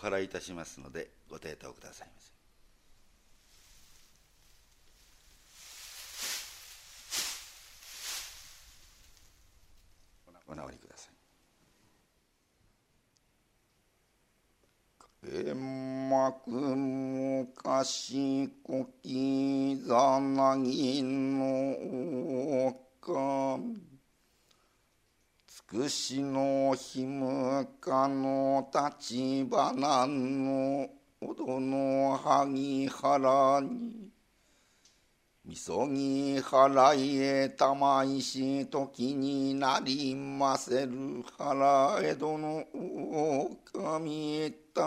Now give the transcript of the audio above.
払いいたしますのでご抵当くださいませ。お直りください。煙幕昔こきざなぎの丘つくしのひむかの立花のおどの萩原にみそぎ払えたまいし時になりませる腹江戸の狼た